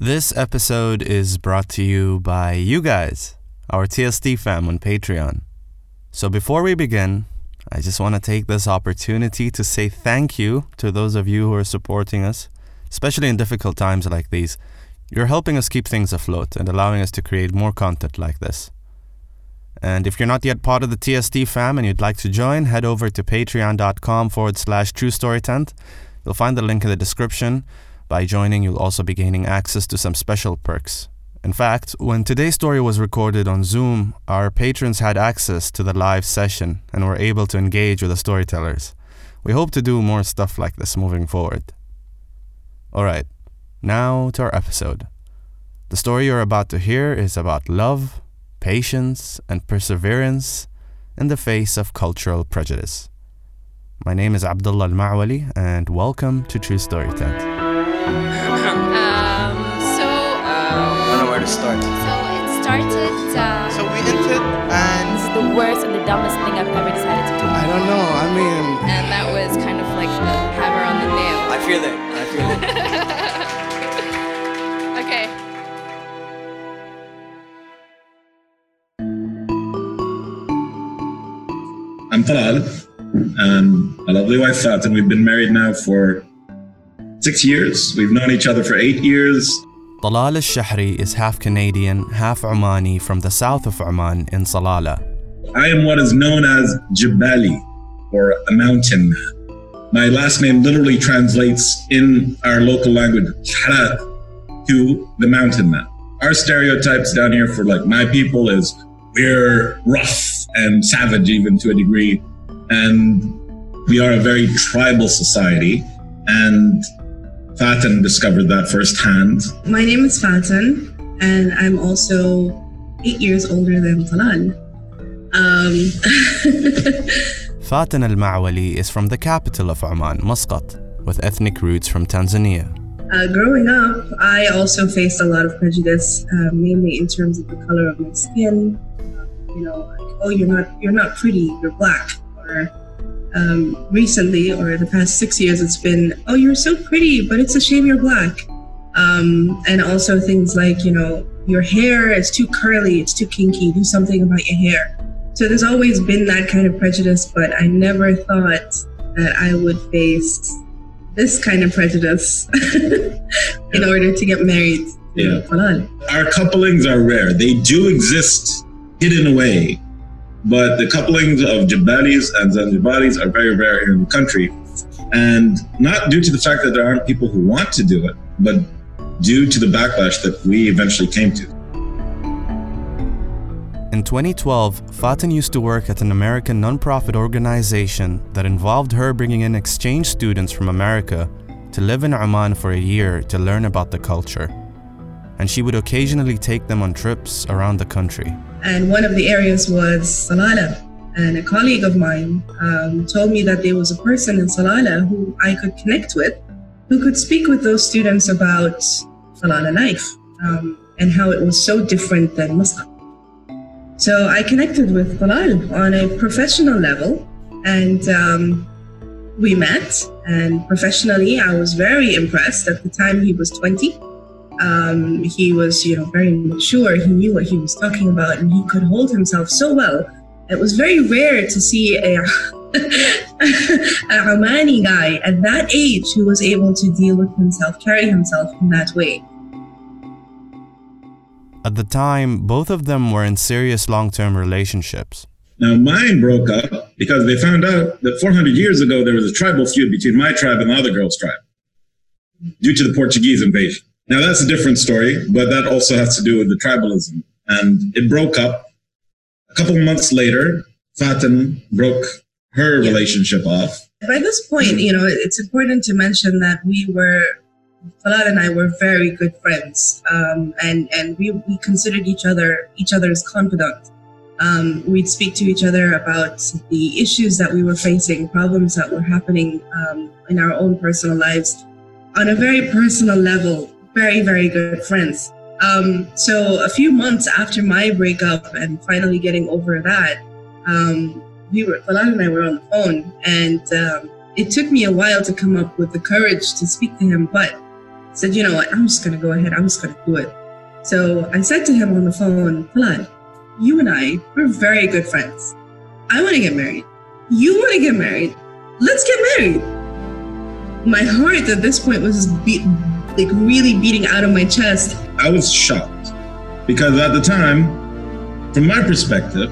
This episode is brought to you by you guys, our TST fam on Patreon. So before we begin, I just want to take this opportunity to say thank you to those of you who are supporting us, especially in difficult times like these. You're helping us keep things afloat and allowing us to create more content like this. And if you're not yet part of the TST fam and you'd like to join, head over to patreon.com forward slash true story tent. You'll find the link in the description. By joining, you'll also be gaining access to some special perks. In fact, when today's story was recorded on Zoom, our patrons had access to the live session and were able to engage with the storytellers. We hope to do more stuff like this moving forward. Alright, now to our episode. The story you're about to hear is about love, patience, and perseverance in the face of cultural prejudice. My name is Abdullah Al Ma'wali, and welcome to True Story Tent. I don't know where to start. so it started. Uh, So we entered, and This is the worst and the dumbest thing I've ever decided to do. I don't know. I mean, and that was kind of like the hammer on the nail. I feel it. I feel it. Okay. I'm Talal, and my lovely wife Fatin. We've been married now for six years. We've known each other for eight years. Talal al Shahri is half Canadian, half Omani from the south of Oman in Salalah. I am what is known as Jabali, or a mountain man. My last name literally translates in our local language, to the mountain man. Our stereotypes down here for like my people is we're rough and savage even to a degree. And we are a very tribal society. And Fatin discovered that firsthand. My name is Fatin, and I'm also eight years older than Talal. Um, Fatin al Ma'wali is from the capital of Oman, Muscat, with ethnic roots from Tanzania. uh, growing up, I also faced a lot of prejudice, uh, mainly in terms of the color of my skin. You know, like, oh, you're not you're not pretty, you're black. Or um, recently, or the past six years, it's been, oh, you're so pretty, but it's a shame you're black. Um, and also things like, you know, your hair is too curly, it's too kinky, do something about your hair. So there's always been that kind of prejudice, but I never thought that I would face this kind of prejudice in order to get married Yeah. Our couplings are rare. They do exist hidden away, but the couplings of Jabalis and Zanzibaris are very rare in the country. And not due to the fact that there aren't people who want to do it, but due to the backlash that we eventually came to. In 2012, Fatin used to work at an American nonprofit organization that involved her bringing in exchange students from America to live in Oman for a year to learn about the culture. And she would occasionally take them on trips around the country. And one of the areas was Salala. And a colleague of mine um, told me that there was a person in Salala who I could connect with, who could speak with those students about Salala life um, and how it was so different than Muscat. So I connected with Talal on a professional level, and um, we met. And professionally, I was very impressed. At the time, he was 20. Um, he was, you know, very mature. He knew what he was talking about, and he could hold himself so well. It was very rare to see a, a Omani guy at that age who was able to deal with himself, carry himself in that way. At the time, both of them were in serious long term relationships. Now, mine broke up because they found out that 400 years ago there was a tribal feud between my tribe and the other girl's tribe due to the Portuguese invasion. Now, that's a different story, but that also has to do with the tribalism. And it broke up. A couple months later, Fatin broke her relationship off. By this point, you know, it's important to mention that we were, Talal and I were very good friends, um, and and we, we considered each other each other's confidant. Um, we'd speak to each other about the issues that we were facing, problems that were happening um, in our own personal lives, on a very personal level. Very very good friends. Um, so a few months after my breakup and finally getting over that, um, we were Talal and I were on the phone, and um, it took me a while to come up with the courage to speak to him. But I said, you know what, I'm just gonna go ahead, I'm just gonna do it. So I said to him on the phone, Talal, you and I, we're very good friends. I wanna get married. You wanna get married. Let's get married. My heart at this point was just beat, like really beating out of my chest. I was shocked because at the time, from my perspective,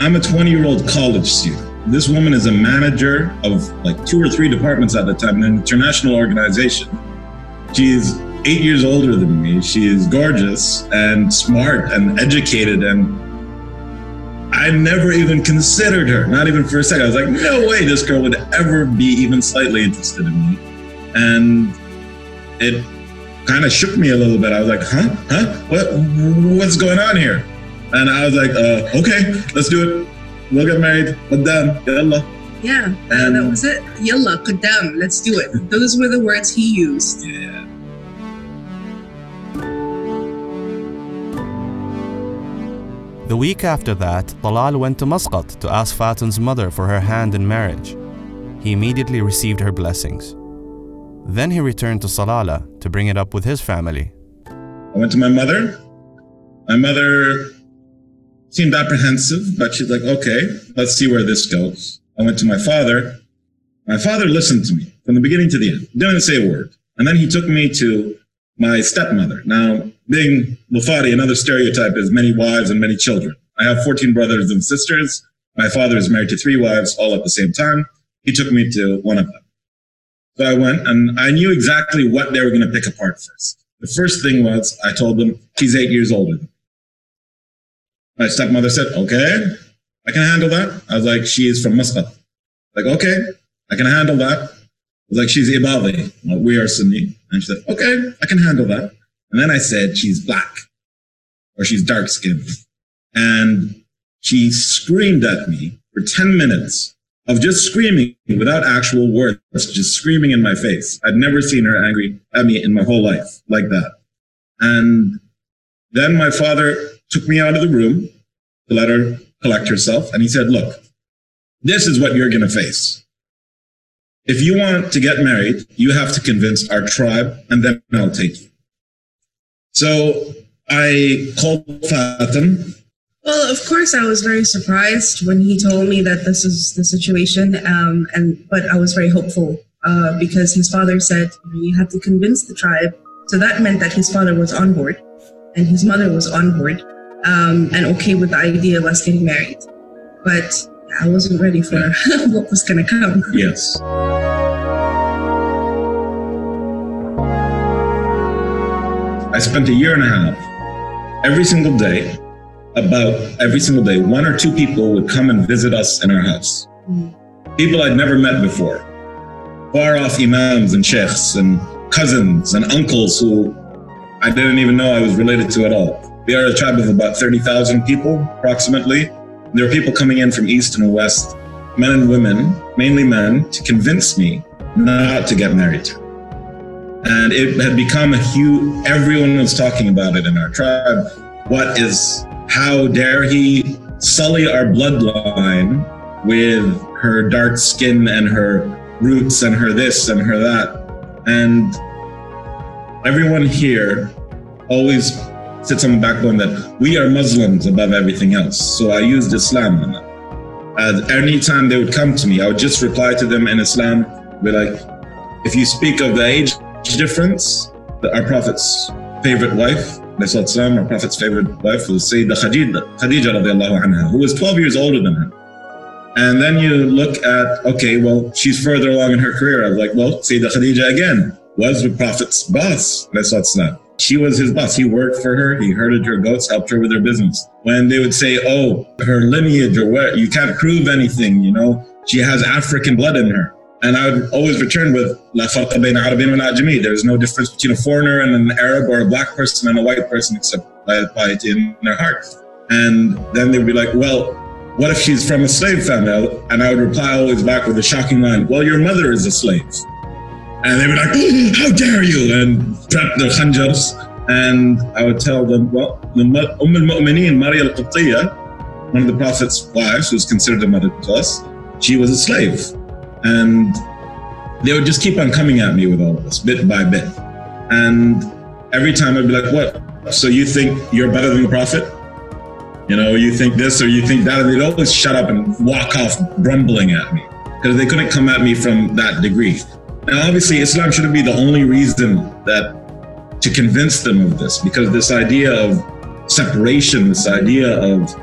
I'm a 20 year old college student. This woman is a manager of like two or three departments at the time an international organization. She's eight years older than me. She is gorgeous and smart and educated and I never even considered her, not even for a second. I was like, no way this girl would ever be even slightly interested in me. And it kind of shook me a little bit. I was like, huh? Huh? What what's going on here? And I was like, uh, okay, let's do it. We'll get married. Qaddam, yalla. Yeah, and that was it. Yalla, qaddam, let's do it. Those were the words he used. Yeah. The week after that, Talal went to Muscat to ask Fatin's mother for her hand in marriage. He immediately received her blessings. Then he returned to Salalah to bring it up with his family. I went to my mother. My mother seemed apprehensive, but she's like, okay, let's see where this goes. I went to my father. My father listened to me from the beginning to the end, didn't say a word. And then he took me to my stepmother. Now, being Mufati, another stereotype is many wives and many children. I have 14 brothers and sisters. My father is married to three wives all at the same time. He took me to one of them. So I went and I knew exactly what they were going to pick apart first. The first thing was I told them she's eight years older. My stepmother said, okay, I can handle that. I was like, she is from Muscat. Like, okay, I can handle that. I was like, she's Ibadi. We are Sunni. And she said, okay, I can handle that. And then I said, she's black or she's dark skinned. And she screamed at me for 10 minutes of just screaming without actual words, just screaming in my face. I'd never seen her angry at me in my whole life like that. And then my father took me out of the room to let her collect herself. And he said, look, this is what you're going to face. If you want to get married, you have to convince our tribe and then I'll take you. So I called Fatin. Well, of course, I was very surprised when he told me that this is the situation, um, and but I was very hopeful uh, because his father said you have to convince the tribe. So that meant that his father was on board, and his mother was on board, um, and okay with the idea of us getting married. But I wasn't ready for what was going to come. Yes. I spent a year and a half. Every single day, about every single day, one or two people would come and visit us in our house. Hmm. People I'd never met before. Far off imams and sheikhs and cousins and uncles who I didn't even know I was related to at all. We are a tribe of about 30,000 people, approximately. There were people coming in from east and west, men and women, mainly men, to convince me not to get married. And it had become a huge, everyone was talking about it in our tribe. What is, how dare he sully our bloodline with her dark skin and her roots and her this and her that. And everyone here always sits on the backbone that we are Muslims above everything else. So I used Islam on that. And anytime they would come to me, I would just reply to them in Islam, be like, if you speak of the age difference, our Prophet's favorite wife, Islam, our Prophet's favorite wife was Sayyidah Khadija, Khadija radiallahu anha, who was 12 years older than him. And then you look at, okay, well, she's further along in her career. I was like, well, Sayyidah Khadija again was the Prophet's boss, Islam. She was his boss. He worked for her. He herded her goats, helped her with her business. When they would say, oh, her lineage or what, you can't prove anything, you know, she has African blood in her. And I would always return with La farqa bayna Arabin wa Ajami. There's no difference between a foreigner and an Arab or a black person and a white person except piety in their heart. And then they would be like, well, what if she's from a slave family? And I would reply always back with a shocking line, well, your mother is a slave. And they would be like, how dare you? And trap their khanjars. And I would tell them, well, the Umm al-Mu'mineen, Maria al-Qibtiyya, one of the Prophet's wives, who was considered a mother to us, she was a slave. And they would just keep on coming at me with all of this, bit by bit. And every time I'd be like, what? So you think you're better than the prophet? You know, you think this or you think that. And they'd always shut up and walk off grumbling at me because they couldn't come at me from that degree. Now, obviously, Islam shouldn't be the only reason that to convince them of this because this idea of separation, this idea of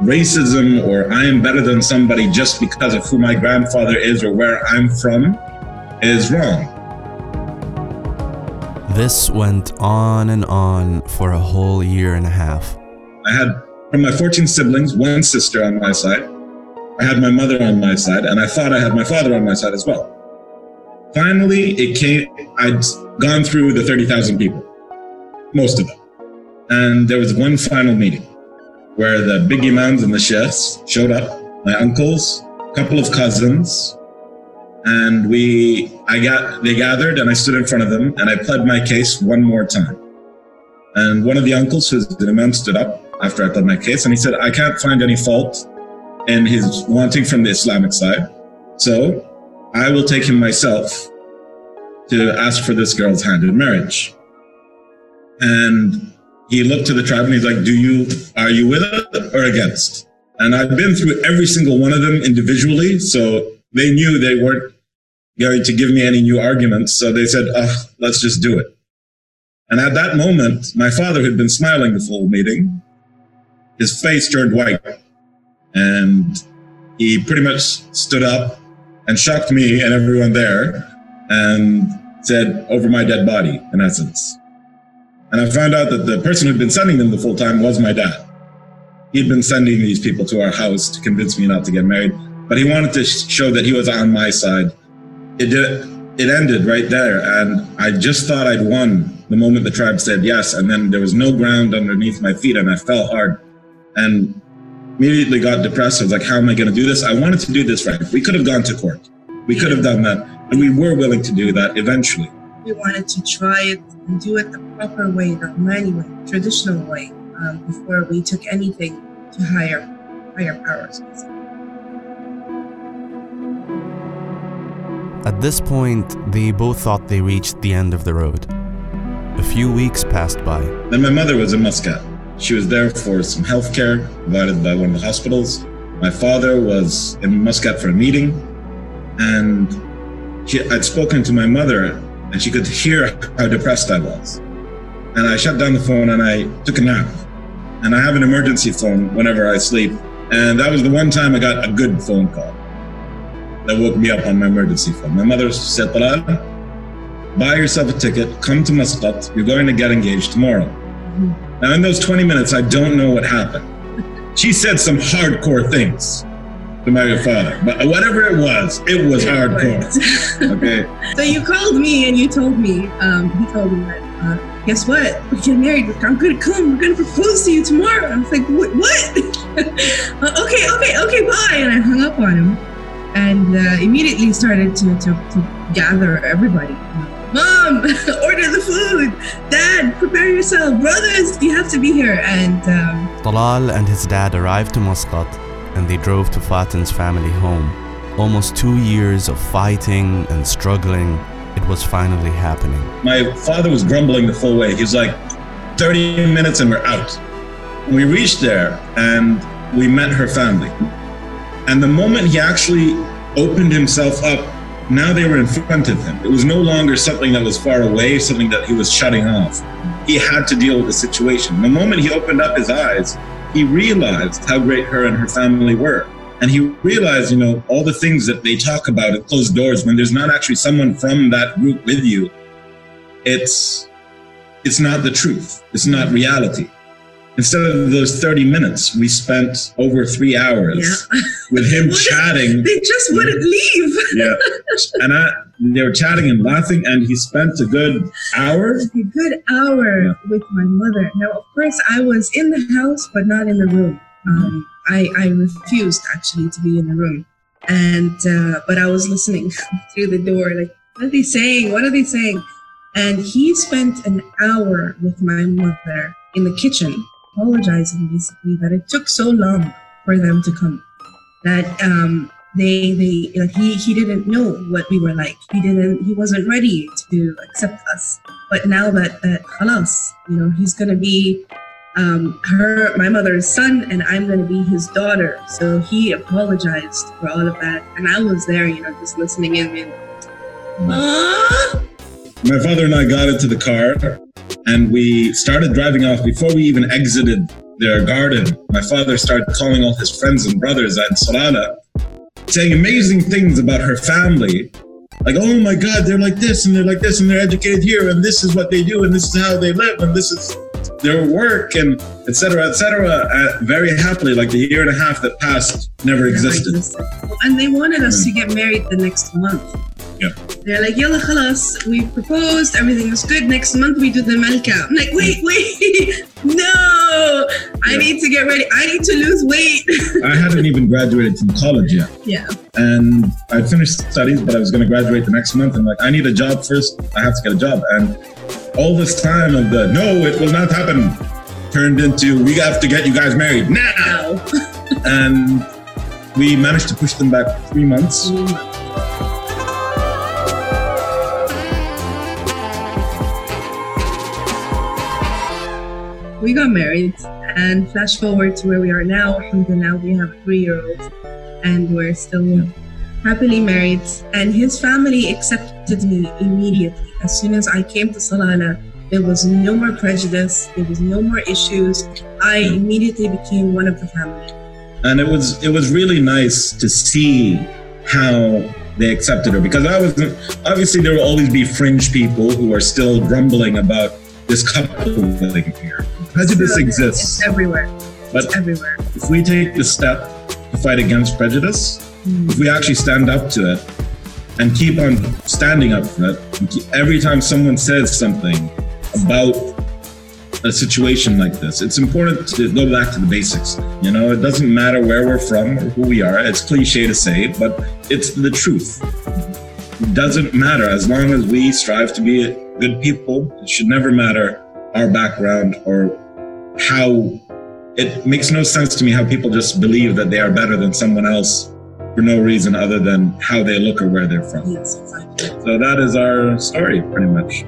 racism or I am better than somebody just because of who my grandfather is or where I'm from is wrong. This went on and on for a whole year and a half. I had, from my 14 siblings, one sister on my side. I had my mother on my side, and I thought I had my father on my side as well. Finally, it came, I'd gone through the 30,000 people, most of them. And there was one final meeting where the big imams and the sheikhs showed up, my uncles, a couple of cousins, and we I got they gathered and I stood in front of them and I pled my case one more time. And one of the uncles, who's the imam, stood up after I pled my case and he said, I can't find any fault in his wanting from the Islamic side. So I will take him myself to ask for this girl's hand in marriage. And he looked to the tribe and he's like, Do you are you with it or against? And I've been through every single one of them individually, so they knew they weren't going to give me any new arguments. So they said, let's just do it. And at that moment, my father had been smiling the full meeting. His face turned white. And he pretty much stood up and shocked me and everyone there and said, over my dead body, in essence. And I found out that the person who'd been sending them the full time was my dad. He'd been sending these people to our house to convince me not to get married, but he wanted to show that he was on my side. It did it ended right there and i just thought i'd won the moment the tribe said yes and then there was no ground underneath my feet and i fell hard. And immediately got depressed. I was like how am i going to do this? I wanted to do this right. We could have gone to court. We could have done that and we were willing to do that eventually we wanted to try it and do it the proper way the Omani way traditional way um, before we took anything to higher higher powers. At this point, they both thought they reached the end of the road. A few weeks passed by. Then my mother was in Muscat. She was there for some health care provided by one of the hospitals. My father was in Muscat for a meeting, and she, I'd spoken to my mother, and she could hear how depressed I was. And I shut down the phone and I took a nap. And I have an emergency phone whenever I sleep. And that was the one time I got a good phone call that woke me up on my emergency phone. My mother said, Talal, buy yourself a ticket, come to Muscat, you're going to get engaged tomorrow. Mm-hmm. Now, in those 20 minutes, I don't know what happened. She said some hardcore things to my father, but whatever it was, it was hardcore. okay. So you called me and you told me, um, he told me that, uh, guess what? We're getting married. I'm gonna come. We're gonna propose to you tomorrow. I was like, what? what? uh, okay, okay, okay, bye. And I hung up on him and uh, immediately started to, to, to gather everybody. Mom, order the food. Dad, prepare yourself. Brothers, you have to be here. And um, Talal and his dad arrived to Muscat and they drove to Fatin's family home. Almost two years of fighting and struggling, it was finally happening. My father was grumbling the full way. He was like, 30 minutes and we're out. We reached there and we met her family. And the moment he actually opened himself up, now they were in front of him. It was no longer something that was far away, something that he was shutting off. He had to deal with the situation. The moment he opened up his eyes, he realized how great her and her family were. And he realized, you know, all the things that they talk about at closed doors when there's not actually someone from that group with you. It's it's not the truth. It's not reality. Instead of those 30 minutes, we spent over three hours yeah. with him chatting. They just wouldn't leave. yeah. And I, they were chatting and laughing, and he spent a good hour. A good hour yeah. with my mother. Now, of course, I was in the house, but not in the room. Um, I, I refused actually to be in the room. And, uh, but I was listening through the door, like, what are they saying? What are they saying? And he spent an hour with my mother in the kitchen apologizing basically that it took so long for them to come. That um, they they like he he didn't know what we were like. He didn't he wasn't ready to accept us. But now that that halas, you know, he's gonna be um, her my mother's son and I'm gonna be his daughter. So he apologized for all of that. And I was there, you know, just listening in and! My father and I got into the car and we started driving off before we even exited their garden. My father started calling all his friends and brothers at Salalah, saying amazing things about her family. Like, oh my God, they're like this and they're like this and they're educated here and this is what they do and this is how they live and this is their work and etc. etc. Uh, very happily, like the year and a half that passed never existed. And they wanted us to get married the next month. Yeah. They're like, yalla khalas, we proposed, everything was good. Next month we do the malka. I'm like, wait, wait, no, I need to get ready. I need to lose weight. I hadn't even graduated from college yet. yeah. And I finished studies, but I was going to graduate the next month. And like, I need a job first. I have to get a job. And all this time of the no, it will not happen turned into we have to get you guys married now. Now. And we managed to push them back three months. We got married and flash forward to where we are now. Alhamdulillah we have three-year-old and we're still happily married. And his family accepted me immediately. As soon as i came to salala there was no more prejudice there was no more issues. I immediately became one of the family. And it was it was really nice to see how they accepted her because I was obviously there will always be fringe people who are still grumbling about this couple living here. Prejudice it's exists. everywhere But it's everywhere if we take the step to fight against prejudice, hmm. if we actually stand up to it and keep on standing up for it, keep- every time someone says something about a situation like this, it's important to go back to the basics. You know, it doesn't matter where we're from or who we are. It's cliche to say, but it's the truth. It doesn't matter as long as we strive to be good people. It should never matter our background or how it makes no sense to me how people just believe that they are better than someone else for no reason other than how they look or where they're from. yes exactly So that is our story, pretty much.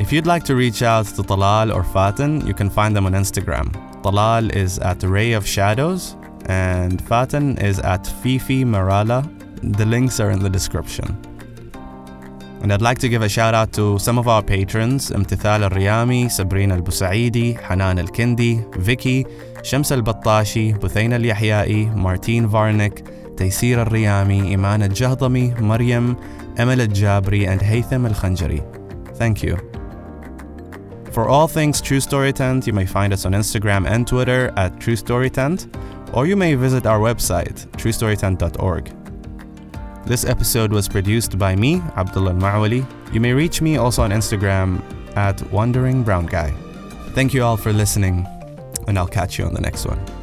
If you'd like to reach out to Talal or Fatin, you can find them on Instagram. Talal is at Ray of Shadows, and Fatin is at Fifi Marala. The links are in the description. And I'd like to give a shout out to some of our patrons Imtithal Al Riyami, Sabrina Al Busaidi, Hanan Al Kindi, Vicky, Shams Al Battashi, Buthain Al Yahyai, Martine Varnik, Taysir Al Riyami, Iman Al Jahdami, Maryam, Emil Al Jabri, and Haytham Al Khanjari. Thank you. For all things True Story Tent, you may find us on Instagram and Twitter at True Story Tent, or you may visit our website, truestorytent.org. This episode was produced by me, Abdullah Ma'wali. You may reach me also on Instagram at Wandering Brown Guy. Thank you all for listening, and I'll catch you on the next one.